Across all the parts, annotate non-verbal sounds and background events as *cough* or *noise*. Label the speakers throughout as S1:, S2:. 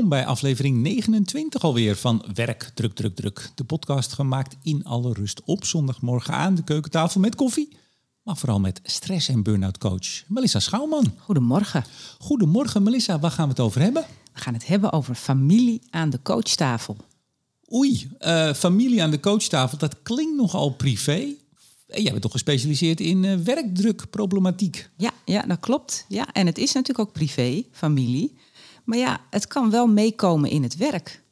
S1: welkom bij aflevering 29 alweer van Werk Druk Druk Druk. De podcast gemaakt in alle rust op zondagmorgen aan de keukentafel met koffie. Maar vooral met stress- en burn-out coach Melissa Schouwman.
S2: Goedemorgen.
S1: Goedemorgen Melissa, waar gaan we het over hebben?
S2: We gaan het hebben over familie aan de coachtafel.
S1: Oei, uh, familie aan de coachtafel, dat klinkt nogal privé. En jij bent toch gespecialiseerd in uh, werkdrukproblematiek?
S2: Ja, ja, dat klopt. Ja, en het is natuurlijk ook privé, familie. Maar ja, het kan wel meekomen in het werk.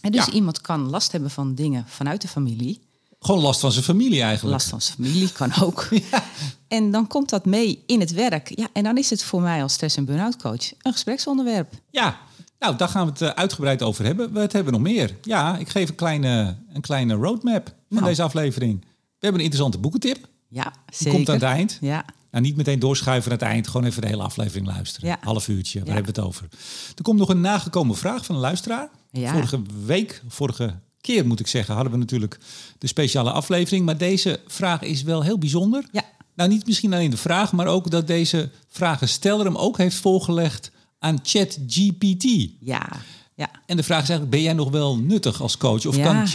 S2: En dus iemand kan last hebben van dingen vanuit de familie.
S1: Gewoon last van zijn familie eigenlijk.
S2: Last van zijn familie kan ook. *laughs* ja. En dan komt dat mee in het werk. Ja, en dan is het voor mij als stress- en burn-out coach een gespreksonderwerp.
S1: Ja, nou, daar gaan we het eh, uitgebreid over hebben. Wat hebben we nog meer? Ja, ik geef een kleine, een kleine roadmap van nou. deze aflevering. We hebben een interessante boekentip.
S2: Ja, zeker.
S1: Die komt aan het eind.
S2: Ja.
S1: Nou, niet meteen doorschuiven aan het eind. Gewoon even de hele aflevering luisteren.
S2: Ja.
S1: Half uurtje, waar hebben we het over? Er komt nog een nagekomen vraag van een luisteraar.
S2: Ja.
S1: Vorige week, vorige keer moet ik zeggen, hadden we natuurlijk de speciale aflevering. Maar deze vraag is wel heel bijzonder.
S2: Ja.
S1: Nou, niet misschien alleen de vraag, maar ook dat deze vragensteller hem ook heeft voorgelegd aan ChatGPT.
S2: Ja. Ja.
S1: En de vraag is eigenlijk, ben jij nog wel nuttig als coach? Of
S2: Ja.
S1: kan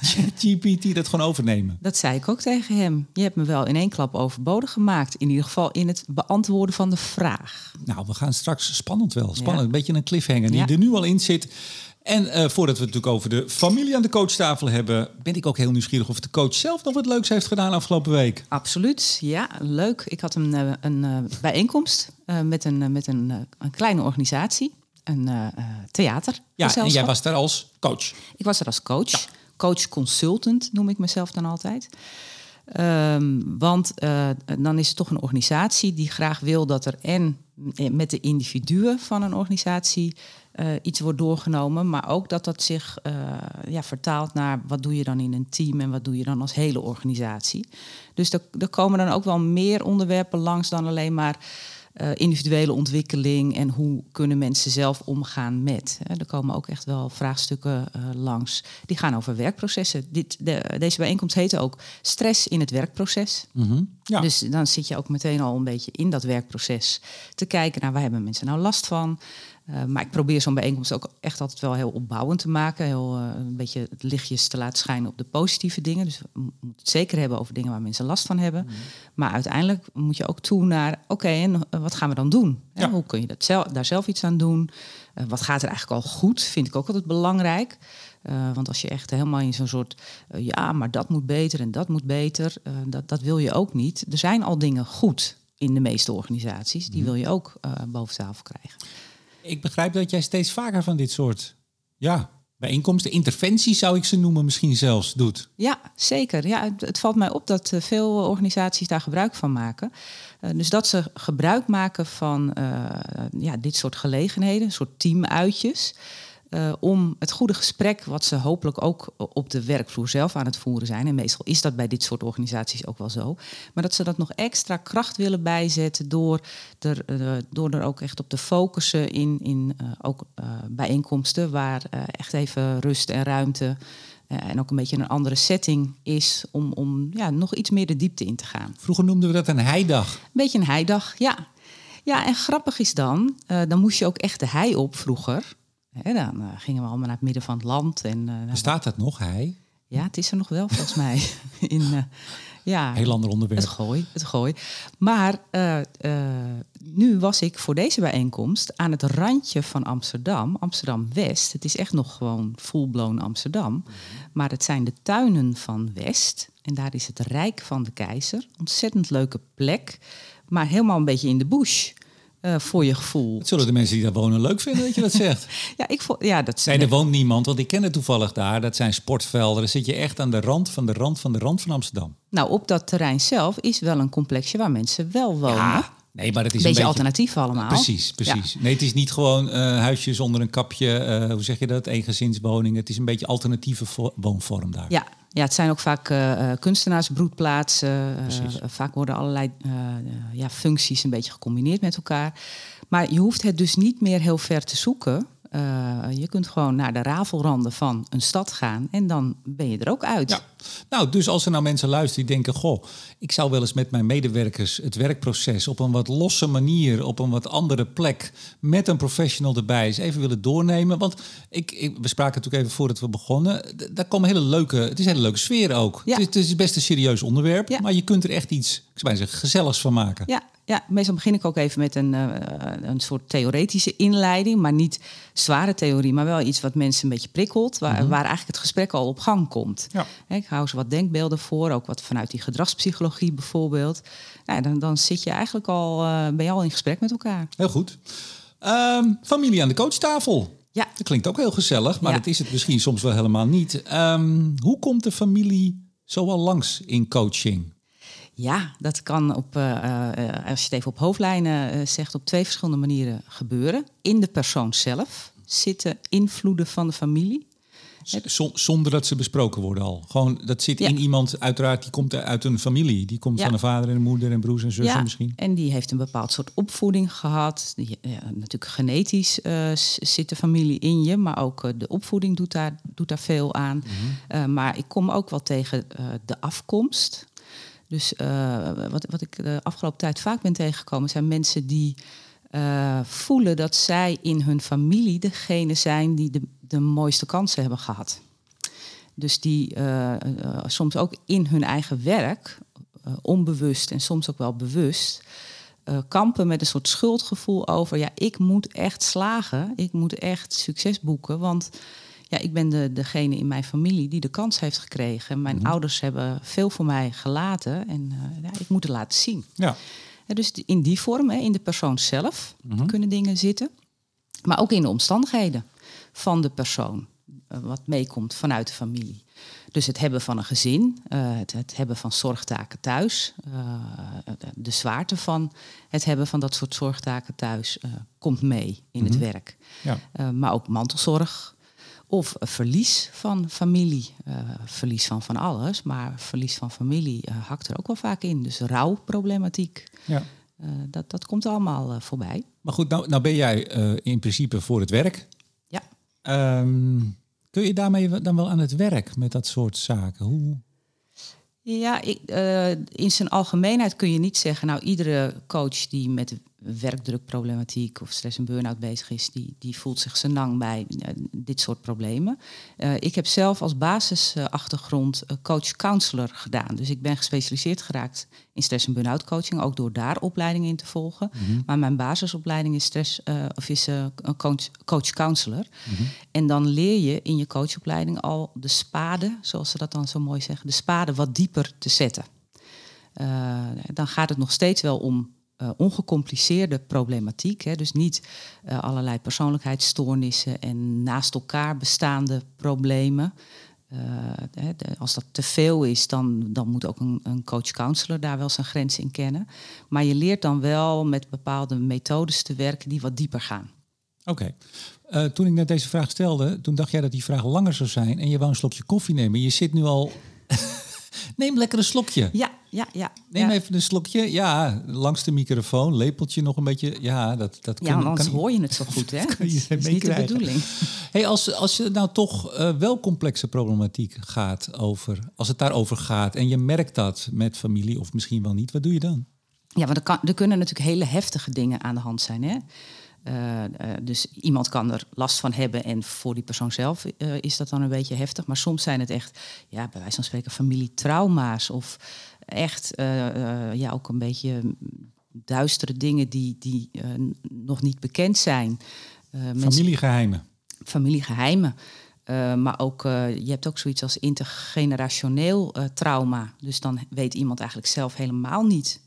S1: ChatGPT dat gewoon overnemen?
S2: Dat zei ik ook tegen hem. Je hebt me wel in één klap overbodig gemaakt. In ieder geval in het beantwoorden van de vraag.
S1: Nou, we gaan straks spannend wel. Spannend,
S2: Ja.
S1: een beetje een cliffhanger die er nu al in zit. En eh, voordat we het natuurlijk over de familie aan de coachtafel hebben, ben ik ook heel nieuwsgierig of de coach zelf nog wat leuks heeft gedaan afgelopen week.
S2: Absoluut, ja, leuk. Ik had een, eh, een eh, bijeenkomst met, een, met een, een kleine organisatie, een eh, eh, theater.
S1: Ja, en jij was daar als coach.
S2: Ik was er als coach. Coach consultant noem ik mezelf dan altijd. Ehm, want eh, dan is het toch een organisatie die graag wil dat er en met de individuen van een organisatie iets wordt doorgenomen, maar ook dat dat zich ja, vertaalt naar wat doe je dan in een team en wat doe je dan als hele organisatie. Dus er, er komen dan ook wel meer onderwerpen langs dan alleen maar eh, individuele ontwikkeling en hoe kunnen mensen zelf omgaan met. Hè. Er komen ook echt wel vraagstukken eh, langs die gaan over werkprocessen. Dit, de, deze bijeenkomst heette ook stress in het werkproces.
S1: Ja.
S2: Dus dan zit je ook meteen al een beetje in dat werkproces te kijken naar waar hebben mensen nou last van. Uh, maar ik probeer zo'n bijeenkomst ook echt altijd wel heel opbouwend te maken. Heel, uh, een beetje het lichtjes te laten schijnen op de positieve dingen. Dus we moeten het zeker hebben over dingen waar mensen last van hebben. Mm. Maar uiteindelijk moet je ook toe naar, oké, okay, en uh, wat gaan we dan doen?
S1: Ja.
S2: Hoe kun je dat zelf, daar zelf iets aan doen? Uh, wat gaat er eigenlijk al goed? Vind ik ook altijd belangrijk. Uh, want als je echt helemaal in zo'n soort, uh, ja, maar dat moet beter en dat moet beter, uh, dat, dat wil je ook niet. Er zijn al dingen goed in de meeste organisaties, die wil je ook boven tafel krijgen.
S1: Ik begrijp dat jij steeds vaker van dit soort ja, bijeenkomsten, interventies zou ik ze noemen, misschien zelfs doet.
S2: Ja, zeker. Ja, het, valt mij op dat uh, veel organisaties daar gebruik van maken. Uh, dus dat ze gebruik maken van uh, ja, dit soort gelegenheden, soort teamuitjes. Uh, om het goede gesprek, wat ze hopelijk ook op de werkvloer zelf aan het voeren zijn. En meestal is dat bij dit soort organisaties ook wel zo. Maar dat ze dat nog extra kracht willen bijzetten door er, uh, door er ook echt op te focussen in, in uh, ook bijeenkomsten waar echt even rust en ruimte. en ook een beetje een andere setting is om, om ja, nog iets meer de diepte in te gaan.
S1: Vroeger noemden we dat een heidag.
S2: Een beetje een heidag, ja. Ja, en grappig is dan, dan moest je ook echt de hei op vroeger. He, dan uh, gingen we allemaal naar het midden van het land. En, uh,
S1: Bestaat dat nog, hij?
S2: Ja, het is er nog wel volgens mij. *laughs* In, uh, ja,
S1: Heel ander onderwerp.
S2: Het gooi, het gooi. Maar nu was ik voor deze bijeenkomst aan het randje van Amsterdam, Amsterdam-West. Het is echt nog gewoon full-blown Amsterdam. Maar het zijn de tuinen van West. En daar is het Rijk van de Keizer. Ontzettend leuke plek. Maar helemaal een beetje in de bush. Uh, voor je gevoel.
S1: Dat zullen de mensen die daar wonen leuk vinden dat je dat zegt. *laughs*
S2: ja, ik vond, ja, dat
S1: Nee, er woont niemand, want ik ken het toevallig daar. Dat zijn sportvelden. Dan zit je echt aan de rand van de rand van de rand van Amsterdam.
S2: Nou, op dat terrein zelf is wel een complexje waar mensen wel wonen.
S1: Ja, nee, maar het is
S2: een beetje,
S1: een beetje
S2: alternatief allemaal.
S1: Precies, precies. Ja. Nee, het is niet gewoon uh, huisjes onder een kapje. Uh, hoe zeg je dat? Eengezinswoning. Het is een beetje alternatieve woonvorm daar.
S2: Ja, ja, het zijn ook vaak uh, kunstenaarsbroedplaatsen. Uh, vaak worden allerlei uh, ja, functies een beetje gecombineerd met elkaar. Maar je hoeft het dus niet meer heel ver te zoeken Uh, je kunt gewoon naar de rafelranden van een stad gaan en dan ben je er ook uit.
S1: Ja. Nou, dus als er nou mensen luisteren die denken: Goh, ik zou wel eens met mijn medewerkers het werkproces op een wat losse manier, op een wat andere plek, met een professional erbij, eens even willen doornemen. Want ik, ik we spraken natuurlijk even voordat we begonnen. Daar komen hele leuke, het is een hele leuke sfeer ook. Ja. Het, is, het is best een serieus onderwerp, ja. maar je kunt er echt iets, ik zou zeggen, gezelligs van maken.
S2: Ja, ja, meestal begin ik ook even met een, uh, een soort theoretische inleiding, maar niet zware theorie, maar wel iets wat mensen een beetje prikkelt, waar, mhm. waar eigenlijk het gesprek al op gang komt. Ja. Ik hou ze wat denkbeelden voor, ook wat vanuit die gedragspsychologie bijvoorbeeld. Ja, dan, dan zit je eigenlijk al, uh, ben je al in gesprek met elkaar.
S1: Heel goed. Um, familie aan de coachtafel. Ja. Dat klinkt ook heel gezellig, maar dat is het misschien soms wel helemaal niet. Um, hoe komt de familie zo al langs in coaching?
S2: Ja, dat kan op, uh, als je het even op hoofdlijnen zegt, op twee verschillende manieren gebeuren. In de persoon zelf zitten invloeden van de familie.
S1: zonder dat ze besproken worden al. Gewoon, dat zit in iemand, uiteraard, die komt uit een familie. Die komt van een vader en een moeder en broers en zussen ja. misschien.
S2: En die heeft een bepaald soort opvoeding gehad. Die, natuurlijk genetisch uh, zit de familie in je, maar ook de opvoeding doet daar, doet daar veel aan. Mhm. maar ik kom ook wel tegen de afkomst. Dus uh, wat, wat ik de afgelopen tijd vaak ben tegengekomen, zijn mensen die uh, voelen dat zij in hun familie degene zijn die de, de mooiste kansen hebben gehad. Dus die uh, soms ook in hun eigen werk, onbewust en soms ook wel bewust, kampen met een soort schuldgevoel over, ja, ik moet echt slagen, ik moet echt succes boeken, want ja, ik ben de, degene in mijn familie die de kans heeft gekregen. Mijn mhm. ouders hebben veel voor mij gelaten en uh, ja, ik moet het laten zien. Ja. dus in die vorm, hè, in de persoon zelf, mhm. kunnen dingen zitten. Maar ook in de omstandigheden van de persoon, uh, wat meekomt vanuit de familie. Dus het hebben van een gezin, uh, het, het, hebben van zorgtaken thuis, de zwaarte van het hebben van dat soort zorgtaken thuis komt mee in het mhm. werk. Ja. maar ook mantelzorg, of verlies van familie. Uh, verlies van van alles, maar verlies van familie uh, hakt er ook wel vaak in. Dus rouwproblematiek. Ja. Uh, dat, dat komt allemaal voorbij.
S1: Maar goed, nou, nou ben jij in principe voor het werk.
S2: Ja.
S1: Um, kun je daarmee dan wel aan het werk met dat soort zaken? Hoe...
S2: Ja, ik, in zijn algemeenheid kun je niet zeggen, nou iedere coach die met werkdrukproblematiek of stress en burn-out bezig is, die, die voelt zich senang bij uh, dit soort problemen. Uh, ik heb zelf als basisachtergrond uh, coach-counselor gedaan. Dus ik ben gespecialiseerd geraakt in stress en burn-out coaching, ook door daar opleidingen in te volgen. Mm -hmm. Maar mijn basisopleiding is stress of is coach-counselor. Mm -hmm. En dan leer je in je coachopleiding al de spade, zoals ze dat dan zo mooi zeggen, de spade wat dieper te zetten. dan gaat het nog steeds wel om uh, ongecompliceerde problematiek. Hè, dus niet uh, allerlei persoonlijkheidsstoornissen en naast elkaar bestaande problemen. De, als dat te veel is, dan, dan moet ook een, een coach-counselor daar wel zijn grens in kennen. Maar je leert dan wel met bepaalde methodes te werken die wat dieper gaan.
S1: Oké. Toen ik net deze vraag stelde, toen dacht jij dat die vraag langer zou zijn en je wou een slokje koffie nemen. Je zit nu al Neem lekker een slokje.
S2: Ja, ja, ja.
S1: Neem even een slokje. Ja, langs de microfoon, lepeltje nog een beetje. Ja, dat, dat
S2: kan, ja, anders kan, hoor je het zo goed, *laughs* hè? dat is niet de bedoeling.
S1: Hey, als, als je nou toch uh, wel complexe problematiek gaat over, als het daarover gaat en je merkt dat met familie of misschien wel niet, wat doe je dan?
S2: Ja, want er, kan, er kunnen natuurlijk hele heftige dingen aan de hand zijn, hè? Uh, uh, dus iemand kan er last van hebben en voor die persoon zelf uh, is dat dan een beetje heftig. Maar soms zijn het echt, ja, bij wijze van spreken, familietrauma's of echt ja, ook een beetje duistere dingen die, die nog niet bekend zijn.
S1: Familiegeheimen.
S2: Familiegeheimen. maar ook, je hebt ook zoiets als intergenerationeel trauma. Dus dan weet iemand eigenlijk zelf helemaal niet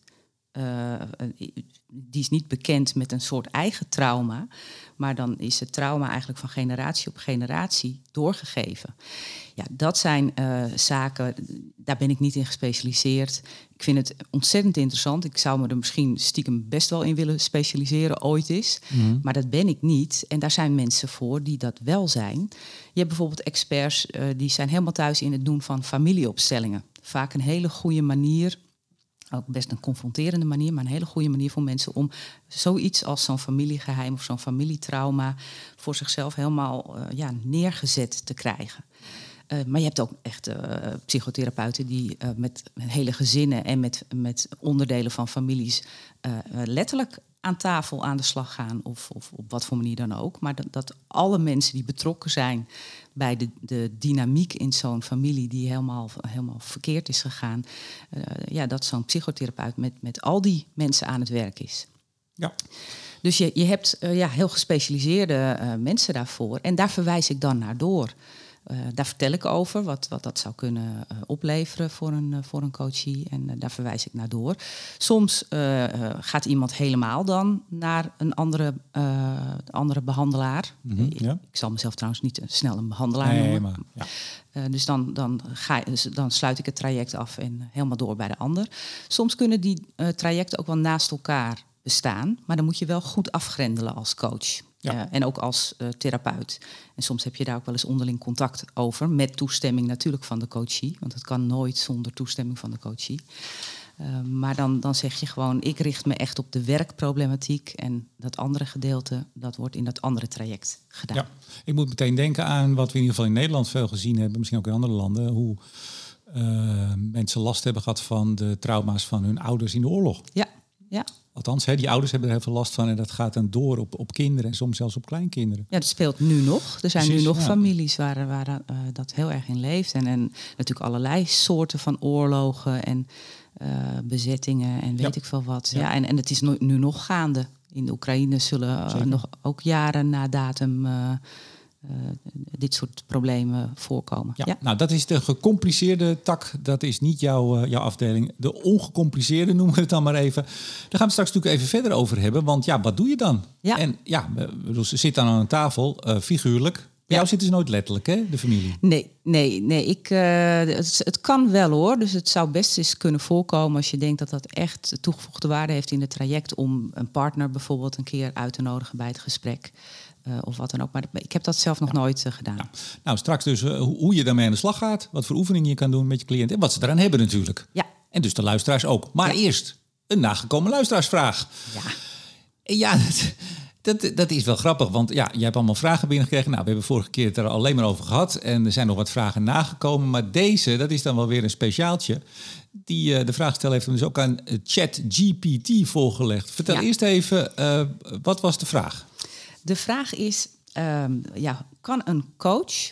S2: die is niet bekend met een soort eigen trauma, maar dan is het trauma eigenlijk van generatie op generatie doorgegeven. Ja, dat zijn uh, zaken, daar ben ik niet in gespecialiseerd. Ik vind het ontzettend interessant. Ik zou me er misschien stiekem best wel in willen specialiseren ooit eens. Mm. Maar dat ben ik niet. En daar zijn mensen voor die dat wel zijn. Je hebt bijvoorbeeld experts uh, die zijn helemaal thuis in het doen van familieopstellingen. Vaak een hele goede manier ook best een confronterende manier, maar een hele goede manier voor mensen om zoiets als zo'n familiegeheim of zo'n familietrauma voor zichzelf helemaal uh, ja, neergezet te krijgen. Uh, maar je hebt ook echt uh, psychotherapeuten die met, hele gezinnen en met, met onderdelen van families letterlijk aan tafel aan de slag gaan, of, of op wat voor manier dan ook. Maar dat, dat alle mensen die betrokken zijn bij de, de dynamiek in zo'n familie die helemaal, helemaal verkeerd is gegaan, uh, ja, dat zo'n psychotherapeut met, met al die mensen aan het werk is.
S1: Ja.
S2: Dus je, je hebt uh, ja, heel gespecialiseerde uh, mensen daarvoor. En daar verwijs ik dan naar door. Uh, daar vertel ik over wat, wat dat zou kunnen uh, opleveren voor een, uh, voor een coachie. En daar verwijs ik naar door. Soms gaat iemand helemaal dan naar een andere, andere behandelaar.
S1: Mm -hmm, ja.
S2: Ik zal mezelf trouwens niet snel een behandelaar
S1: nee,
S2: noemen.
S1: Maar, ja.
S2: dus dan, dan, ga, dus dan sluit ik het traject af en helemaal door bij de ander. Soms kunnen die trajecten ook wel naast elkaar bestaan. Maar dan moet je wel goed afgrendelen als coach.
S1: Ja.
S2: Uh, en ook als uh, therapeut. En soms heb je daar ook wel eens onderling contact over. Met toestemming natuurlijk van de coachie. Want het kan nooit zonder toestemming van de coachie. Uh, maar dan, dan zeg je gewoon, ik richt me echt op de werkproblematiek. En dat andere gedeelte, dat wordt in dat andere traject gedaan.
S1: Ja, ik moet meteen denken aan wat we in ieder geval in Nederland veel gezien hebben. Misschien ook in andere landen. Hoe mensen last hebben gehad van de trauma's van hun ouders in de oorlog.
S2: Ja, ja.
S1: Althans, hè, die ouders hebben er heel veel last van en dat gaat dan door op, op kinderen en soms zelfs op kleinkinderen.
S2: Ja, dat speelt nu nog. Er zijn
S1: Precies,
S2: nu nog
S1: ja.
S2: families waar, waar uh, dat heel erg in leeft. En, en natuurlijk allerlei soorten van oorlogen en uh, bezettingen en weet
S1: Ja.
S2: ik veel wat.
S1: Ja.
S2: Ja. en, en het is nu, nu nog gaande. In de Oekraïne zullen uh,
S1: Zeker.
S2: nog ook jaren na datum dit soort problemen voorkomen.
S1: Ja, nou dat is de gecompliceerde tak. Dat is niet jouw, uh, jouw afdeling. De ongecompliceerde *laughs* noemen we het dan maar even. Daar gaan we straks natuurlijk even verder over hebben. Want ja, wat doe je dan?
S2: Ja.
S1: En ja, bedoel, ze zitten aan een tafel, uh, figuurlijk. Bij
S2: Ja.
S1: jou zitten ze nooit letterlijk, hè, de familie?
S2: Nee, nee, nee. Ik, uh, het, het, kan wel hoor. Dus het zou best eens kunnen voorkomen als je denkt dat dat echt toegevoegde waarde heeft in het traject om een partner bijvoorbeeld een keer uit te nodigen bij het gesprek. Uh, of wat dan ook. Maar ik heb dat zelf nog ja. nooit uh, gedaan.
S1: Ja. Nou, straks dus uh, hoe je daarmee aan de slag gaat. Wat voor oefeningen je kan doen met je cliënt. En wat ze eraan hebben natuurlijk.
S2: Ja.
S1: En dus de luisteraars ook. Maar ja. eerst een nagekomen luisteraarsvraag.
S2: Ja.
S1: Ja, *laughs* dat, dat, dat, is wel grappig. Want ja, je hebt allemaal vragen binnengekregen. Nou, we hebben vorige keer het er alleen maar over gehad. En er zijn nog wat vragen nagekomen. Maar deze, dat is dan wel weer een speciaaltje. Die de vraagsteller heeft hem dus ook aan ChatGPT voorgelegd. Vertel eerst even, wat was de vraag?
S2: De vraag is, um, ja, kan een coach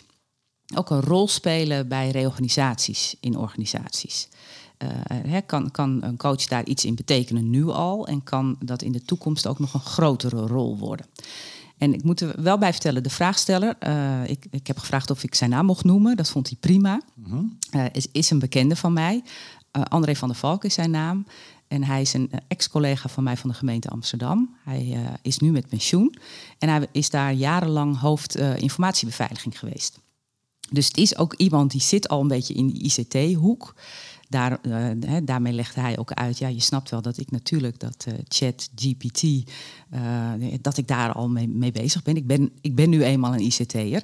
S2: ook een rol spelen bij reorganisaties in organisaties? Uh, he, kan, kan een coach daar iets in betekenen nu al en kan dat in de toekomst ook nog een grotere rol worden? En ik moet er wel bij vertellen, de vraagsteller, uh, ik, ik heb gevraagd of ik zijn naam mocht noemen, dat vond hij prima. Uh, is, is een bekende van mij. André van der Valk is zijn naam. En hij is een ex-collega van mij van de gemeente Amsterdam. Hij uh, is nu met pensioen. En hij is daar jarenlang hoofd uh, informatiebeveiliging geweest. Dus het is ook iemand die zit al een beetje in de ICT-hoek. Daar, uh, daarmee legde hij ook uit, ja, je snapt wel dat ik natuurlijk dat chat GPT, dat ik daar al mee, mee, bezig ben. Ik, ben. ik ben nu eenmaal een ICT'er.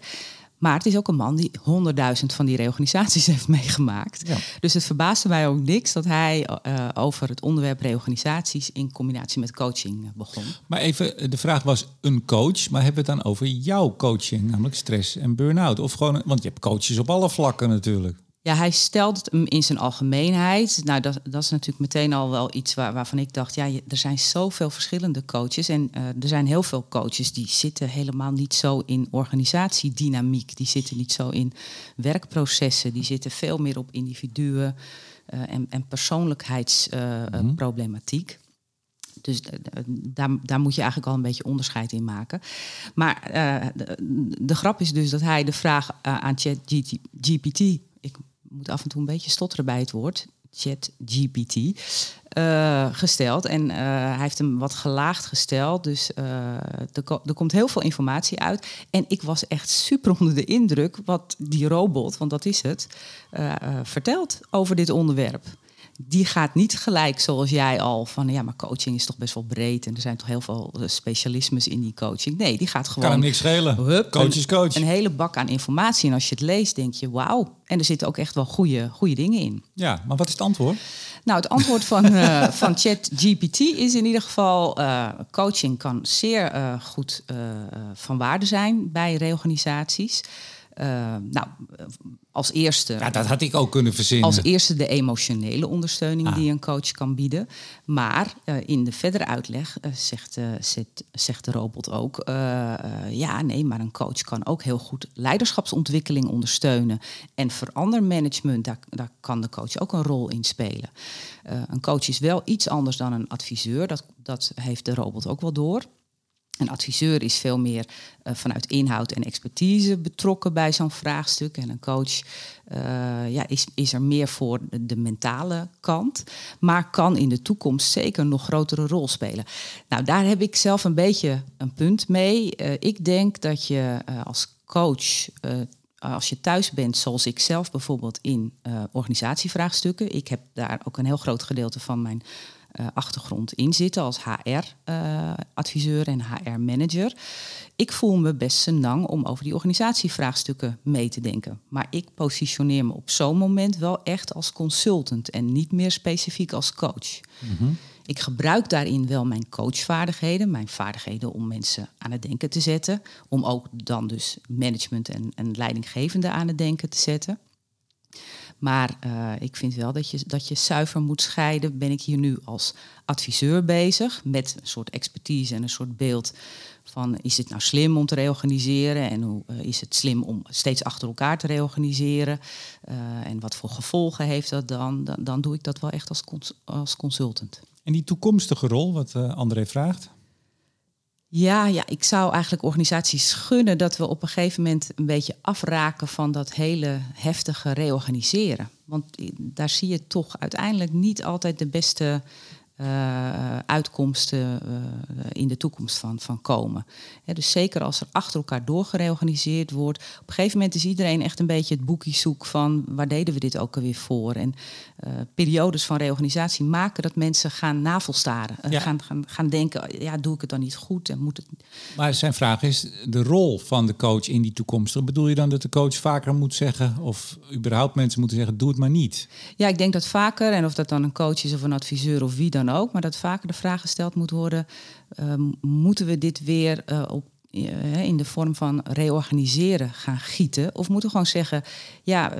S2: Maar het is ook een man die honderdduizend van die reorganisaties *laughs* heeft meegemaakt.
S1: Ja.
S2: Dus het verbaasde mij ook niks dat hij uh, over het onderwerp reorganisaties in combinatie met coaching begon.
S1: Maar even, de vraag was een coach, maar hebben we het dan over jouw coaching, namelijk stress en burn-out? Of gewoon, want je hebt coaches op alle vlakken natuurlijk.
S2: Ja, hij stelt hem in zijn algemeenheid. Nou, dat, dat is natuurlijk meteen al wel iets waar, waarvan ik dacht... ja, er zijn zoveel verschillende coaches. En uh, er zijn heel veel coaches die zitten helemaal niet zo in organisatiedynamiek. Die zitten niet zo in werkprocessen. Die zitten veel meer op individuen uh, en, en persoonlijkheidsproblematiek. Uh, mm -hmm. Dus daar, daar moet je eigenlijk al een beetje onderscheid in maken. Maar de, de, grap is dus dat hij de vraag aan ChatGPT... ik moet af en toe een beetje stotteren bij het woord... ChatGPT, uh, gesteld. En uh, hij heeft hem wat gelaagd gesteld. Dus uh, er, er, komt heel veel informatie uit. En ik was echt super onder de indruk wat die robot, want dat is het, vertelt over dit onderwerp. Die gaat niet gelijk zoals jij al van ja, maar coaching is toch best wel breed en er zijn toch heel veel eh, specialismes in die coaching. Nee, die gaat gewoon.
S1: Kan hem niks schelen.
S2: Hup,
S1: coach
S2: een-
S1: is coach.
S2: Een hele bak aan informatie. En als je het leest, denk je wauw. En er zitten ook echt wel goede, goede dingen in.
S1: Ja, maar wat is het antwoord?
S2: Nou, het antwoord van, *laughs* eh van ChatGPT is in ieder geval: eh, coaching kan zeer goed van waarde zijn bij reorganisaties. Eh, nou, als eerste.
S1: Ja, dat had ik ook kunnen verzinnen.
S2: Als eerste de emotionele ondersteuning
S1: Ah.
S2: die een coach kan bieden. Maar eh, in de verdere uitleg eh, zegt, eh, zegt, zegt de robot ook... ja, nee, maar een coach kan ook heel goed leiderschapsontwikkeling ondersteunen. En verandermanagement, daar, daar kan de coach ook een rol in spelen. Een coach is wel iets anders dan een adviseur. Dat, dat heeft de robot ook wel door. Een adviseur is veel meer eh, vanuit inhoud en expertise betrokken bij zo'n vraagstuk. En een coach eh, ja, is, is er meer voor de, mentale kant. Maar kan in de toekomst zeker nog grotere rol spelen. Nou, daar heb ik zelf een beetje een punt mee. Eh, ik denk dat je als coach. als je thuis bent, zoals ik zelf bijvoorbeeld in organisatievraagstukken. Ik heb daar ook een heel groot gedeelte van mijn eh, achtergrond in zitten als HR-adviseur en HR-manager. Ik voel me best senang om over die organisatievraagstukken mee te denken. Maar ik positioneer me op zo'n moment wel echt als consultant en niet meer specifiek als coach. Ik gebruik daarin wel mijn coachvaardigheden, mijn vaardigheden om mensen aan het denken te zetten. Om ook dan dus management en, en leidinggevende aan het denken te zetten. Maar eh, ik vind wel dat je, dat je zuiver moet scheiden. Ben ik hier nu als adviseur bezig met een soort expertise en een soort beeld van is het nou slim om te reorganiseren en hoe eh, is het slim om steeds achter elkaar te reorganiseren Eh, en wat voor gevolgen heeft dat dan? Dan, dan doe ik dat wel echt als, als consultant.
S1: En die toekomstige rol, wat André vraagt.
S2: Ja, ja, ik zou eigenlijk organisaties gunnen dat we op een gegeven moment een beetje afraken van dat hele heftige reorganiseren. Want i- daar zie je toch uiteindelijk niet altijd de beste eh, uitkomsten eh, in de toekomst van, van komen. Dus zeker als er achter elkaar doorgereorganiseerd wordt. Op een gegeven moment is iedereen echt een beetje het boekje zoek van waar deden we dit ook alweer voor. En eh, periodes van reorganisatie maken dat mensen gaan navelstaren.
S1: Ja.
S2: gaan, gaan, gaan denken, ja, doe ik het dan niet goed? En moet het...
S1: Maar zijn vraag is de rol van de coach in die toekomstige. Bedoel je dan dat de coach vaker moet zeggen, of überhaupt mensen moeten zeggen, doe het maar niet?
S2: Ja, ik denk dat vaker, en of dat dan een coach is of een adviseur of wie dan ook, maar dat vaker de vraag gesteld moet worden: eh, moeten we dit weer eh, op, eh, in de vorm van reorganiseren gaan gieten? Of moeten we gewoon zeggen: ja,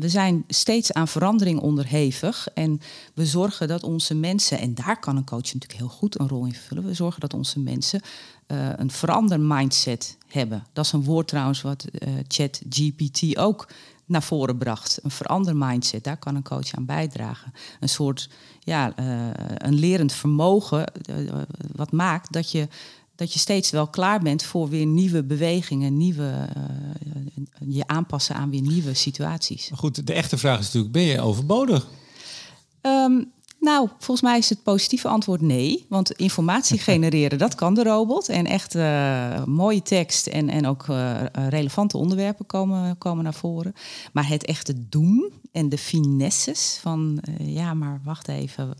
S2: we zijn steeds aan verandering onderhevig en we zorgen dat onze mensen, en daar kan een coach natuurlijk heel goed een rol in vervullen, we zorgen dat onze mensen eh, een verander mindset hebben. Dat is een woord trouwens wat ChatGPT ook naar voren bracht. Een verander mindset, daar kan een coach aan bijdragen. Een soort, ja, eh, een lerend vermogen eh, eh, wat maakt dat je, dat je steeds wel klaar bent voor weer nieuwe bewegingen, nieuwe, je aanpassen aan weer nieuwe situaties.
S1: Maar goed, de echte vraag is natuurlijk, ben je overbodig?
S2: Ehm, nou, volgens mij is het positieve antwoord nee. Want informatie *laughs* genereren, dat kan de robot. En echt eh, mooie tekst en, en ook eh, relevante onderwerpen komen, komen naar voren. Maar het echte doen en de finesses van... eh, ja, maar wacht even.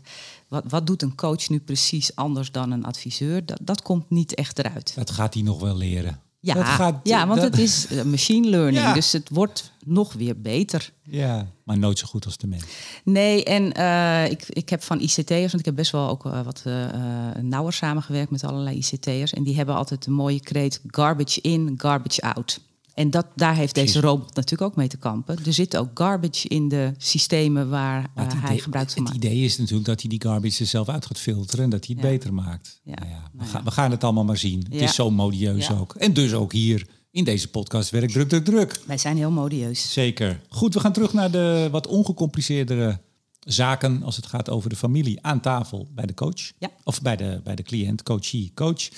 S2: Wat, wat doet een coach nu precies anders dan een adviseur? Dat, dat komt niet echt eruit.
S1: Dat gaat hij nog wel leren.
S2: Ja,
S1: dat gaat,
S2: ja want
S1: dat-
S2: het is eh, machine learning.
S1: Ja.
S2: Dus het wordt nog weer beter.
S1: Ja, maar nooit zo goed als de mens.
S2: Nee, en eh, ik, ik heb van ICT'ers, want ik heb best wel ook eh, wat eh, eh, nauwer samengewerkt met allerlei ICT'ers. En die hebben altijd een mooie kreet garbage in, garbage out. En dat, daar heeft
S1: Precies.
S2: deze robot natuurlijk ook mee te kampen. Er zit ook garbage in de systemen waar eh,
S1: het
S2: hij gebruik van
S1: Het
S2: maakt.
S1: idee is natuurlijk dat hij die garbage er zelf uit gaat filteren en dat hij het
S2: Ja.
S1: beter maakt.
S2: Ja.
S1: Nou ja, we,
S2: Nou
S1: gaan, we gaan het allemaal maar zien. Het is zo modieus ook. En dus ook hier in deze podcast werk druk, druk, druk.
S2: Wij zijn heel modieus.
S1: Zeker. Goed, we gaan terug naar de wat ongecompliceerdere zaken als het gaat over de familie aan tafel bij de coach.
S2: Ja.
S1: Of bij de, bij de cliënt, coachie, coach.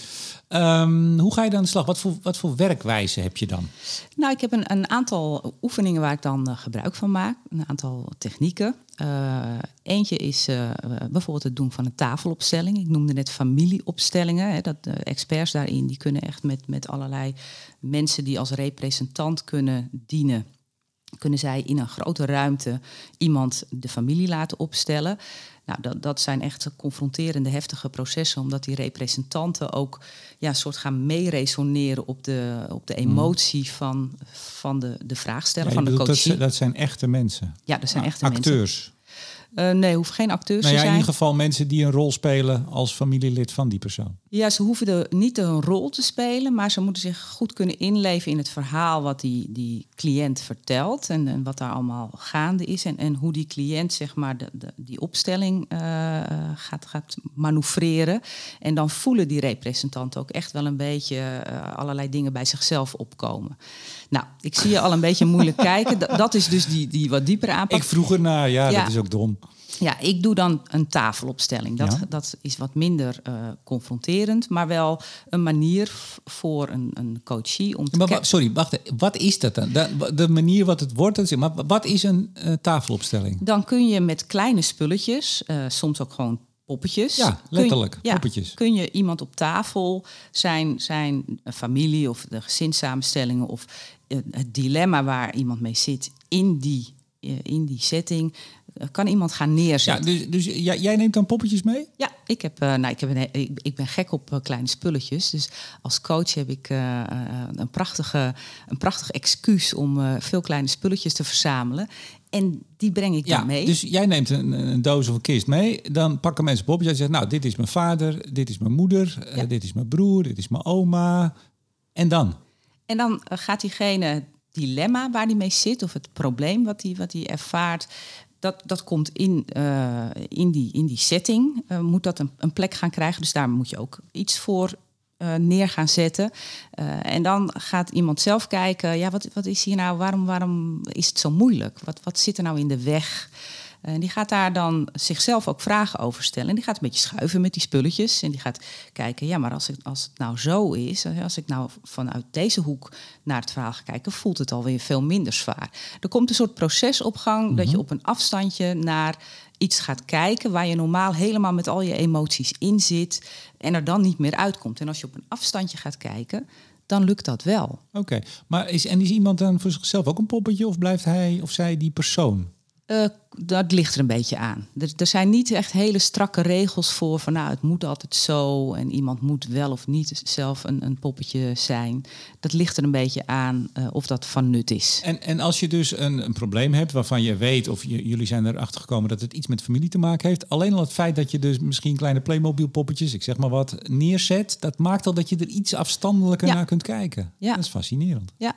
S1: Ehm, hoe ga je dan aan de slag? Wat voor, wat voor werkwijze heb je dan?
S2: Nou, ik heb een, een aantal oefeningen waar ik dan eh, gebruik van maak. Een aantal technieken. Eh, eentje is eh, bijvoorbeeld het doen van een tafelopstelling. Ik noemde net familieopstellingen. Hè, dat de experts daarin die kunnen echt met, met allerlei mensen die als representant kunnen dienen. Kunnen zij in een grote ruimte iemand de familie laten opstellen. Nou, dat, dat zijn echt confronterende, heftige processen, omdat die representanten ook ja, een soort gaan meeresoneren op de, op de emotie van, van de, de vraagsteller,
S1: Ja,
S2: van de coachie.
S1: dat, dat zijn echte mensen.
S2: ja, dat zijn
S1: Ah,
S2: echte mensen.
S1: acteurs.
S2: Eh, nee, hoeven geen acteurs
S1: Nou ja,
S2: te
S1: in
S2: zijn.
S1: ieder geval mensen die een rol spelen als familielid van die persoon.
S2: Ja, ze hoeven er niet een rol te spelen, maar ze moeten zich goed kunnen inleven in het verhaal wat die, die cliënt vertelt en, en wat daar allemaal gaande is en, en hoe die cliënt zeg maar de, de, die opstelling eh, gaat, gaat manoeuvreren. En dan voelen die representanten ook echt wel een beetje eh, allerlei dingen bij zichzelf opkomen. Nou, ik zie je al een beetje moeilijk *laughs* kijken. Dat, dat is dus die, die wat diepere aanpak.
S1: Ik vroeg ernaar, ja,
S2: Ja.
S1: dat is ook dom.
S2: Ja, ik doe dan een tafelopstelling. Dat,
S1: Ja.
S2: dat is wat minder eh, confronterend, maar wel een manier voor een, een coachie om te
S1: Maar, sorry, wacht. Wat is dat dan? De, de manier wat het wordt, dat is- maar wat is een eh, tafelopstelling?
S2: Dan kun je met kleine spulletjes, eh, soms ook gewoon poppetjes.
S1: Ja,
S2: kun je-
S1: letterlijk, poppetjes.
S2: Kun je iemand op tafel, zijn, zijn familie of de gezinssamenstellingen of eh, het dilemma waar iemand mee zit in die, eh, in die setting, eh, kan iemand gaan
S1: Ja,
S2: neerzetten.
S1: dus, dus jij, jij neemt dan poppetjes mee?
S2: Ja, ik, heb, nou, ik, heb een, ik, ik ben gek op kleine spulletjes. Dus als coach heb ik een, prachtige, een prachtig excuus om veel kleine spulletjes te verzamelen. En die breng ik
S1: Ja,
S2: dan mee.
S1: dus jij neemt een, een doos of een kist mee. Dan pakken mensen poppetjes. Jij zegt, nou, dit is mijn vader, dit is mijn moeder, eh, dit is mijn broer, dit is mijn oma. En dan?
S2: En dan eh, gaat diegene dilemma waar die mee zit, of het probleem wat hij wat die ervaart, dat, dat komt in, eh, in, die, in die setting. moet dat een, een plek gaan krijgen. Dus daar moet je ook iets voor eh, neer gaan zetten. Eh, en dan gaat iemand zelf kijken, ja, wat, wat is hier nou, waarom, waarom is het zo moeilijk? Wat, wat zit er nou in de weg? En die gaat daar dan zichzelf ook vragen over stellen. En die gaat een beetje schuiven met die spulletjes. En die gaat kijken, ja, maar als, het als het nou zo is... als ik nou vanuit deze hoek naar het verhaal ga kijken... voelt het alweer veel minder zwaar. Er komt een soort proces op gang... dat je op een afstandje naar iets gaat kijken... waar je normaal helemaal met al je emoties in zit... en er dan niet meer uitkomt. En als je op een afstandje gaat kijken, dan lukt dat wel.
S1: Oké, maar is, en is iemand dan voor zichzelf ook een poppetje of blijft hij of zij die persoon?
S2: Eh, dat ligt er een beetje aan. Er, er zijn niet echt hele strakke regels voor van nou, het moet altijd zo en iemand moet wel of niet zelf een, een poppetje zijn. Dat ligt er een beetje aan eh, of dat van nut is.
S1: En, en als je dus een, een probleem hebt waarvan je weet, of je, jullie zijn erachter gekomen dat het iets met familie te maken heeft, alleen al het feit dat je dus misschien kleine Playmobil poppetjes, ik zeg maar wat, neerzet, dat maakt al dat je er iets afstandelijker
S2: Ja.
S1: naar kunt kijken.
S2: Ja.
S1: Dat is fascinerend.
S2: Ja.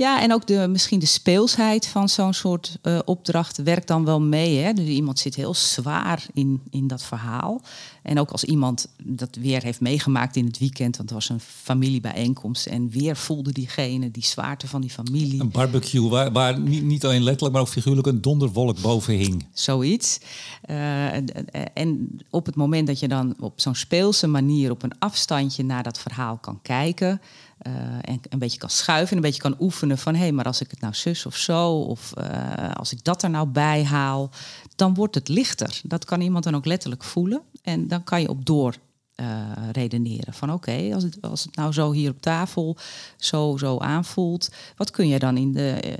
S2: Ja, en ook de, misschien de speelsheid van zo'n soort eh, opdracht werkt dan wel mee. Hè? Dus iemand zit heel zwaar in, in dat verhaal. En ook als iemand dat weer heeft meegemaakt in het weekend, want het was een familiebijeenkomst. En weer voelde diegene die zwaarte van die familie.
S1: Een barbecue waar, waar niet, niet alleen letterlijk, maar ook figuurlijk een donderwolk boven hing.
S2: Zoiets. Eh, en op het moment dat je dan op zo'n speelse manier op een afstandje naar dat verhaal kan kijken. Eh, en een beetje kan schuiven en een beetje kan oefenen van hé, maar als ik het nou zus of zo, of eh, als ik dat er nou bij haal, dan wordt het lichter. Dat kan iemand dan ook letterlijk voelen. En dan kan je op door eh, redeneren. Van oké, als, het, als het nou zo hier op tafel zo, zo aanvoelt, wat kun je dan in de,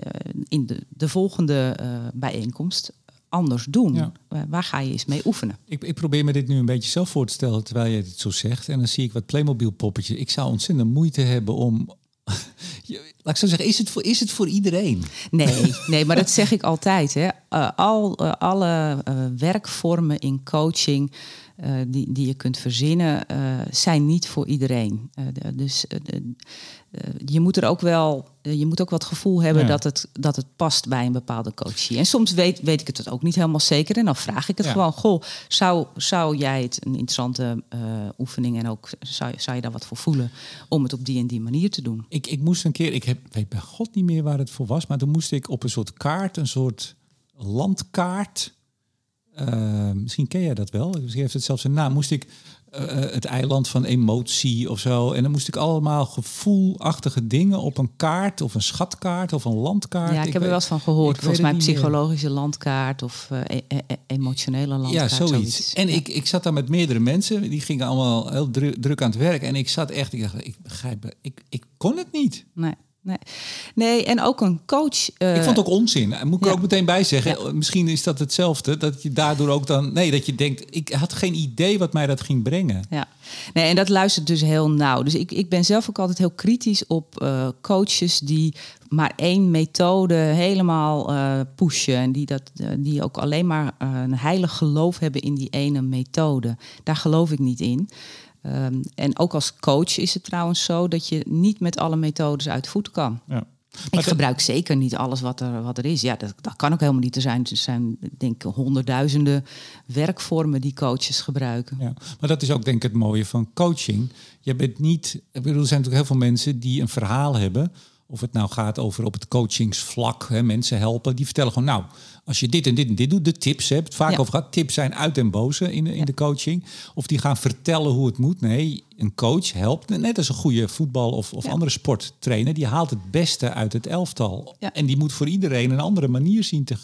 S2: in de, de volgende bijeenkomst anders doen?
S1: Ja.
S2: Waar ga je eens mee oefenen?
S1: Ik, ik probeer me dit nu een beetje zelf voor te stellen terwijl je het zo zegt. En dan zie ik wat Playmobil poppetjes. Ik zou ontzettend moeite hebben om... *laughs* Je- Laat ik zo zeggen, is het voor, is het voor iedereen?
S2: Nee, *laughs* nee, maar dat zeg ik altijd. Hè. Eh, al, eh, alle eh, werkvormen in coaching eh, die, die je kunt verzinnen, eh, zijn niet voor iedereen. Eh, de- dus de- je moet er ook wel, je moet ook wat gevoel hebben
S1: Ja.
S2: dat, het, dat het past bij een bepaalde coachie. En soms weet, weet ik het ook niet helemaal zeker. En dan vraag ik het
S1: Ja.
S2: gewoon: Goh, zou, zou jij het een interessante oefening en ook zou, zou je daar wat voor voelen om het op die en die manier te doen?
S1: Ik, ik moest een keer, ik heb, weet bij god niet meer waar het voor was, maar toen moest ik op een soort kaart, een soort landkaart. Eh, misschien ken jij dat wel. Misschien heeft het zelfs een naam. Moest ik eh, eh, het eiland van emotie of zo. En dan moest ik allemaal gevoelachtige dingen op een kaart of een schatkaart of een landkaart.
S2: Ja, ik, heb er wel eens van gehoord. Volgens mij
S1: meer.
S2: psychologische landkaart of e- e- e- emotionele
S1: Ja,
S2: landkaart.
S1: zoiets. En
S2: Ja.
S1: ik, ik zat daar met meerdere mensen. Die gingen allemaal heel dru- druk aan het werk. En ik zat echt, ik dacht, ik begrijp, ik, ik kon het niet.
S2: Nee. Nee. nee, en ook een coach.
S1: Uh, ik vond het ook onzin. Moet ik er ook meteen bij zeggen. Misschien is dat hetzelfde. Dat je daardoor ook dan. Nee, dat je denkt. Ik had geen idee wat mij dat ging brengen.
S2: Ja, nee, en dat luistert dus heel nauw. Dus ik, ik ben zelf ook altijd heel kritisch op uh, coaches die maar één methode helemaal uh, pushen. En die, dat, die ook alleen maar een heilig geloof hebben in die ene methode. Daar geloof ik niet in. Um, en ook als coach is het trouwens zo dat je niet met alle methodes uit voet kan. Ja. Ik gebruik zeker niet alles wat er, wat er is. Ja, dat, dat kan ook helemaal niet. Er zijn, er zijn denk ik honderdduizenden werkvormen die coaches gebruiken.
S1: Ja, maar dat is ook denk ik het mooie van coaching. Je bent niet. Ik bedoel, er zijn natuurlijk heel veel mensen die een verhaal hebben of het nou gaat over op het coachingsvlak, hè, mensen helpen. Die vertellen gewoon, nou, als je dit en dit en dit doet, de tips, hè, het vaak over gaat. Tips zijn uit en boze in, in de coaching. Of die gaan vertellen hoe het moet. Nee, een coach helpt, net als een goede voetbal- of, of andere sporttrainer, die haalt het beste uit het elftal. En die moet voor iedereen een andere manier zien te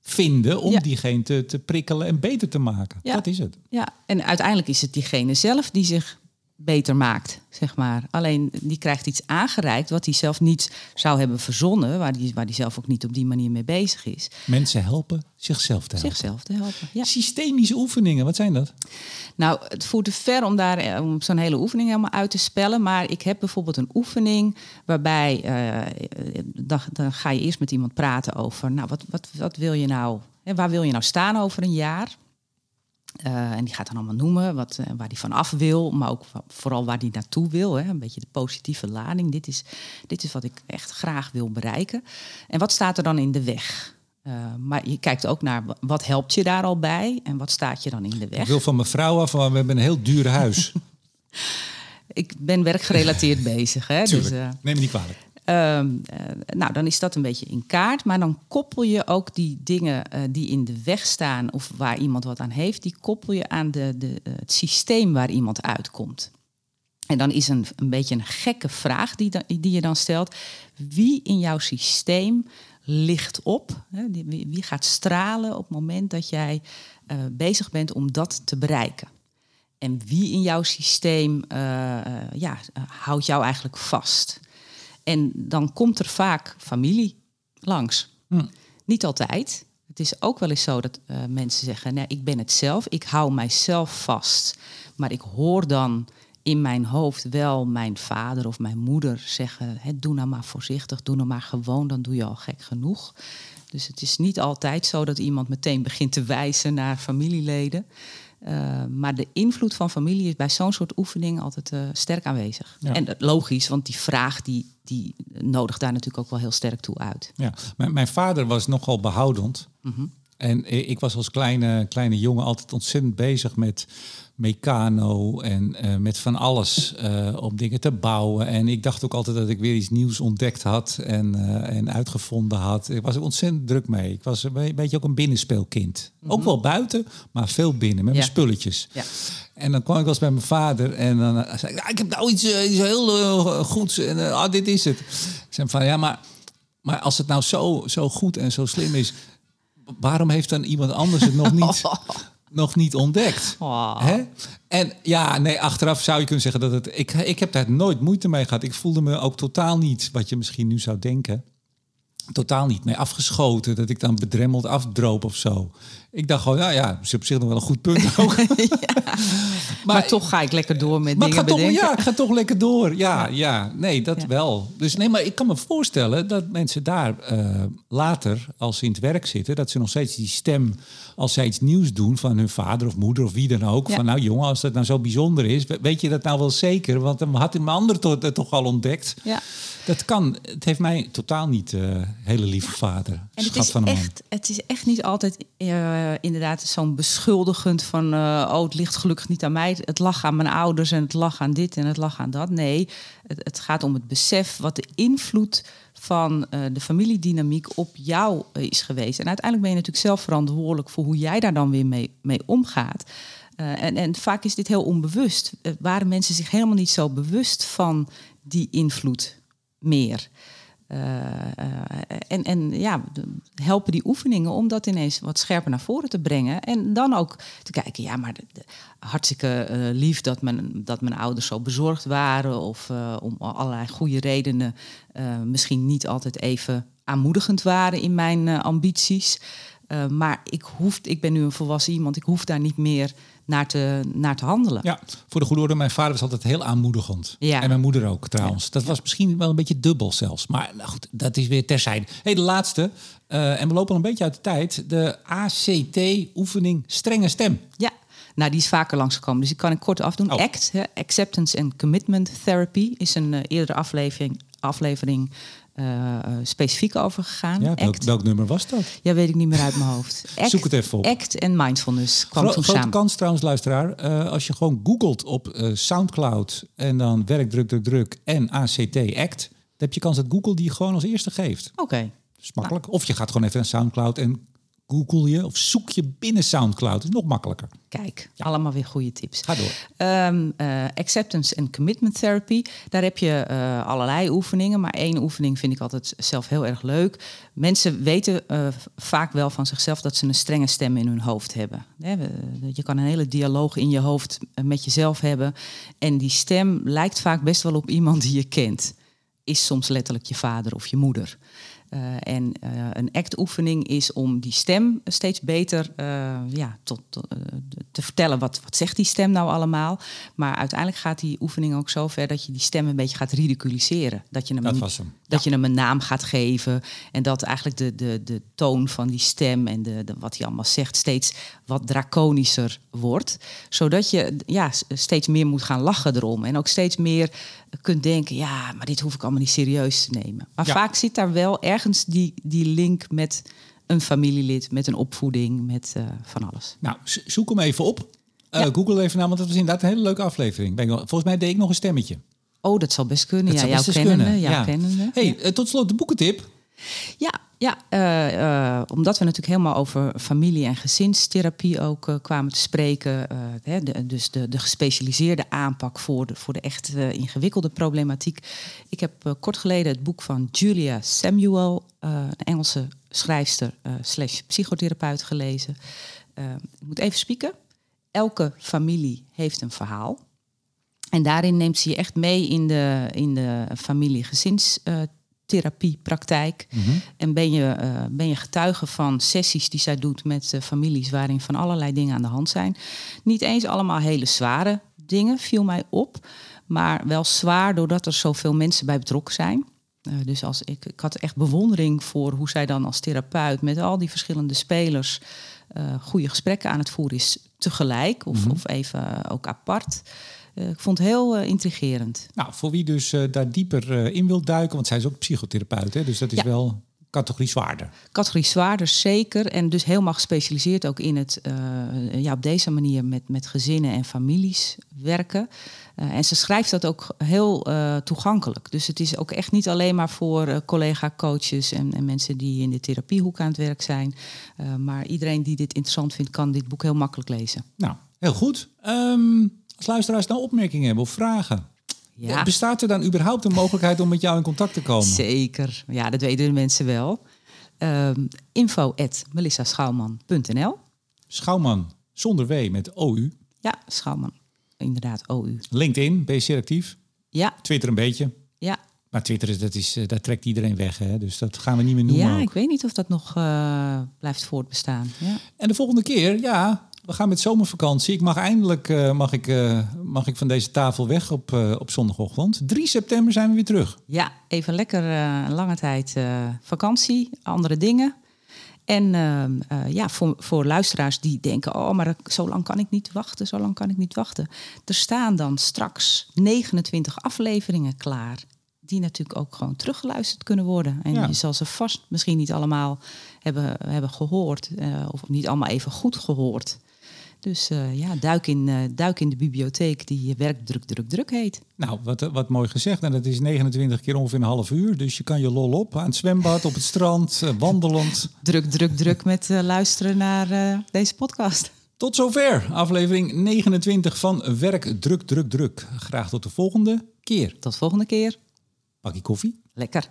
S1: vinden om diegene te, te prikkelen en beter te maken. Dat is het.
S2: Ja, en uiteindelijk is het diegene zelf die zich beter maakt, zeg maar. Alleen die krijgt iets aangereikt wat hij zelf niet zou hebben verzonnen, waar hij waar die zelf ook niet op die manier mee bezig is.
S1: Mensen helpen zichzelf te helpen.
S2: Zichzelf te helpen. Ja.
S1: Systemische oefeningen, wat zijn dat?
S2: Nou, het voert te ver om daar eh, om zo'n hele oefening helemaal uit te spellen. Maar ik heb bijvoorbeeld een oefening waarbij uh, dan, dan, ga je eerst met iemand praten over, nou, wat, wat, wat wil je nou? Hè, waar wil je nou staan over een jaar? Uh, en die gaat dan allemaal noemen wat, uh, waar hij van af wil, maar ook vooral waar hij naartoe wil. Hè. Een beetje de positieve lading. Dit is, dit is wat ik echt graag wil bereiken. En wat staat er dan in de weg? Uh, maar je kijkt ook naar wat helpt je daar al bij en wat staat je dan in de weg. Ik
S1: wil van mijn vrouw af, want we hebben een heel duur huis. *laughs*
S2: ik ben werkgerelateerd *laughs* bezig. Hè,
S1: dus, Neem me niet kwalijk.
S2: Ehm, eh, nou, dan is dat een beetje in kaart. Maar dan koppel je ook die dingen uh, die in de weg staan of waar iemand wat aan heeft, die koppel je aan de, de, eh, het systeem waar iemand uitkomt. En dan is een, een beetje een gekke vraag die, die je dan stelt. Wie in jouw systeem ligt op? Hè? Wie, gaat stralen op het moment dat jij bezig bent om dat te bereiken? En wie in jouw systeem uh, ja, houdt jou eigenlijk vast? En dan komt er vaak familie langs. Hm. Niet altijd. Het is ook wel eens zo dat uh, mensen zeggen: nee, ik ben het zelf, ik hou mijzelf vast. Maar ik hoor dan in mijn hoofd wel mijn vader of mijn moeder zeggen: doe nou maar voorzichtig, doe nou maar gewoon, dan doe je al gek genoeg. Dus het is niet altijd zo dat iemand meteen begint te wijzen naar familieleden. Uh, maar de invloed van familie is bij zo'n soort oefening altijd uh, sterk aanwezig. Ja. En logisch, want die vraag die, die nodigt daar natuurlijk ook wel heel sterk toe uit.
S1: Ja, mijn, mijn vader was nogal behoudend. Mm -hmm. En ik was als kleine, kleine jongen altijd ontzettend bezig met mecano en uh, met van alles uh, om dingen te bouwen. En ik dacht ook altijd dat ik weer iets nieuws ontdekt had en, uh, en uitgevonden had. Ik was er ontzettend druk mee. Ik was een beetje ook een binnenspeelkind. Mm -hmm. Ook wel buiten, maar veel binnen met ja. mijn spulletjes. Ja. En dan kwam ik wel eens bij mijn vader en dan zei ik, ik heb nou iets, iets heel goeds en ah, dit is het. Ik zei van, ja, maar, maar als het nou zo, zo goed en zo slim is, waarom heeft dan iemand anders het nog niet *laughs* nog niet ontdekt. Oh. Hè? En ja, nee, achteraf zou je kunnen zeggen dat het. Ik, ik heb daar nooit moeite mee gehad. Ik voelde me ook totaal niet wat je misschien nu zou denken. Totaal niet mee afgeschoten. Dat ik dan bedremmeld afdroop of zo. Ik dacht gewoon, nou ja, is op zich nog wel een goed punt ook. *laughs* ja.
S2: maar, toch ga ik lekker door met maar dingen
S1: ga toch, Ja, ik ga toch lekker door. Ja, ja. nee, dat ja. wel. Dus nee, maar ik kan me voorstellen dat mensen daar uh, later, als ze in het werk zitten... dat ze nog steeds die stem, als zij iets nieuws doen... van hun vader of moeder of wie dan ook... van nou jongen, als dat nou zo bijzonder is... weet je dat nou wel zeker? Want dan had een ander toch, toch al ontdekt. Ja. Dat kan. Het heeft mij totaal niet, uh, hele lieve vader.
S2: En het is, van echt, het is echt niet altijd... Uh, uh, inderdaad zo'n beschuldigend van... Uh, oh, het ligt gelukkig niet aan mij. Het lag aan mijn ouders en het lag aan dit en het lag aan dat. Nee, het, het gaat om het besef wat de invloed van de familiedynamiek op jou is geweest. En uiteindelijk ben je natuurlijk zelf verantwoordelijk... voor hoe jij daar dan weer mee, mee omgaat. en, en vaak is dit heel onbewust. waren mensen zich helemaal niet zo bewust van die invloed meer... en, en ja, helpen die oefeningen om dat ineens wat scherper naar voren te brengen. En dan ook te kijken, ja, maar hartstikke lief dat mijn, dat mijn ouders zo bezorgd waren. Of om allerlei goede redenen misschien niet altijd even aanmoedigend waren in mijn ambities. Maar ik, hoef, ik ben nu een volwassen iemand, ik hoef daar niet meer naar te, naar te handelen.
S1: Ja, voor de goede orde, mijn vader was altijd heel aanmoedigend. Ja. En mijn moeder ook trouwens. Dat was misschien wel een beetje dubbel zelfs. Maar nou goed, dat is weer terzijde. hey, de laatste. Uh, en we lopen al een beetje uit de tijd. De ACT-oefening strenge stem.
S2: Ja, nou, die is vaker langsgekomen, dus die kan ik kort afdoen. Oh. ACT, Acceptance and Commitment Therapy, is een uh, eerdere aflevering, aflevering uh, specifiek over gegaan.
S1: Ja, welk, welk, nummer was dat?
S2: Ja, weet ik niet meer uit mijn hoofd.
S1: Act, *laughs* Zoek het even op.
S2: Act en mindfulness kwam
S1: Gro
S2: toen
S1: grote
S2: samen.
S1: kans trouwens, luisteraar. Uh, als je gewoon googelt op uh, Soundcloud en dan werk, druk, druk, druk en ACT Act, dan heb je kans dat Google die gewoon als eerste geeft.
S2: Oké. Okay.
S1: Dat is makkelijk. Nou. Of je gaat gewoon even naar Soundcloud en Google je of zoek je binnen SoundCloud. Dat is nog makkelijker.
S2: Kijk, ja. allemaal weer goede tips.
S1: Ga door.
S2: Um, uh, acceptance and commitment therapy. Daar heb je uh, allerlei oefeningen. Maar één oefening vind ik altijd zelf heel erg leuk. Mensen weten uh, vaak wel van zichzelf dat ze een strenge stem in hun hoofd hebben. Je kan een hele dialoog in je hoofd met jezelf hebben. En die stem lijkt vaak best wel op iemand die je kent. Is soms letterlijk je vader of je moeder. Uh, en uh, een act-oefening is om die stem steeds beter uh, ja, tot, tot te vertellen wat, wat zegt die stem nou allemaal. Maar uiteindelijk gaat die oefening ook zo ver dat je die stem een beetje gaat ridiculiseren. Dat je hem,
S1: dat was hem.
S2: Dat ja. je hem een naam gaat geven. En dat eigenlijk de, de, de toon van die stem en de, de, wat hij allemaal zegt steeds wat draconischer wordt. Zodat je ja, steeds meer moet gaan lachen erom. En ook steeds meer kunt denken, ja, maar dit hoef ik allemaal niet serieus te nemen. Maar ja. vaak zit daar wel ergens die, die link met een familielid, met een opvoeding, met uh, van alles.
S1: Nou, zoek hem even op. Uh, ja. Google even naar, want dat was inderdaad een hele leuke aflevering. Ben ik, volgens mij deed ik nog een stemmetje.
S2: Oh, dat zal best kunnen. Dat ja, kennende. Kunnen. Ja. kennende.
S1: Hey, uh, tot slot de boekentip.
S2: Ja, ja uh, uh, omdat we natuurlijk helemaal over familie- en gezinstherapie ook uh, kwamen te spreken. Dus de, de, gespecialiseerde aanpak voor de, voor de echt ingewikkelde problematiek. Ik heb kort geleden het boek van Julia Samuel, een Engelse schrijfster slash psychotherapeut, gelezen. ik moet even spieken. Elke familie heeft een verhaal. En daarin neemt ze je echt mee in de, in de familie-gezinstherapiepraktijk.
S1: Mm -hmm.
S2: En ben je, uh, ben je getuige van sessies die zij doet met uh, families waarin van allerlei dingen aan de hand zijn. Niet eens allemaal hele zware dingen, viel mij op. Maar wel zwaar doordat er zoveel mensen bij betrokken zijn. Uh, dus als ik, ik had echt bewondering voor hoe zij dan als therapeut met al die verschillende spelers goede gesprekken aan het voeren is tegelijk of, mm -hmm. of even ook apart. Uh, ik vond het heel uh, intrigerend.
S1: Nou, voor wie dus uh, daar dieper in wil duiken, want zij is ook psychotherapeut, hè, dus dat is ja. wel categorie zwaarder.
S2: Categorie zwaarder, zeker. En dus helemaal gespecialiseerd ook in het ja, op deze manier met, met gezinnen en families werken. en ze schrijft dat ook heel toegankelijk. Dus het is ook echt niet alleen maar voor collega-coaches en, en, mensen die in de therapiehoek aan het werk zijn. maar iedereen die dit interessant vindt, kan dit boek heel makkelijk lezen.
S1: Nou, heel goed. Um... Als luisteraars nou opmerkingen hebben of vragen, ja. bestaat er dan überhaupt een mogelijkheid om met jou in contact te komen?
S2: Zeker, ja, dat weten de mensen wel. Um, info
S1: Schouwman, zonder W, met OU.
S2: Ja, Schouwman, inderdaad, OU.
S1: LinkedIn, ben je zeer actief?
S2: Ja.
S1: Twitter een beetje?
S2: Ja.
S1: Maar Twitter, is, dat, is, dat trekt iedereen weg, hè? dus dat gaan we niet meer noemen.
S2: Ja,
S1: ook.
S2: ik weet niet of dat nog uh, blijft voortbestaan. Ja.
S1: En de volgende keer, ja, we gaan met zomervakantie. Ik mag eindelijk uh, mag ik, uh, mag ik van deze tafel weg op, uh, op zondagochtend. 3 september zijn we weer terug.
S2: Ja, even lekker lange tijd vakantie, andere dingen. En ja, voor, voor luisteraars die denken: oh, maar zo lang kan ik niet wachten, zo lang kan ik niet wachten. Er staan dan straks 29 afleveringen klaar. Die natuurlijk ook gewoon teruggeluisterd kunnen worden. En ja. je zal ze vast misschien niet allemaal hebben, hebben gehoord. of niet allemaal even goed gehoord. Dus uh, ja, duik in, uh, duik in de bibliotheek die werk druk, druk, druk heet.
S1: Nou, wat, wat mooi gezegd. En dat is 29 keer ongeveer een half uur. Dus je kan je lol op aan het zwembad, op het strand, uh, wandelend. *laughs*
S2: druk, druk, druk met luisteren naar deze podcast.
S1: Tot zover, aflevering 29 van Werk Druk, Druk, Druk. Graag tot de volgende keer.
S2: Tot volgende keer.
S1: Pak je koffie?
S2: Lekker.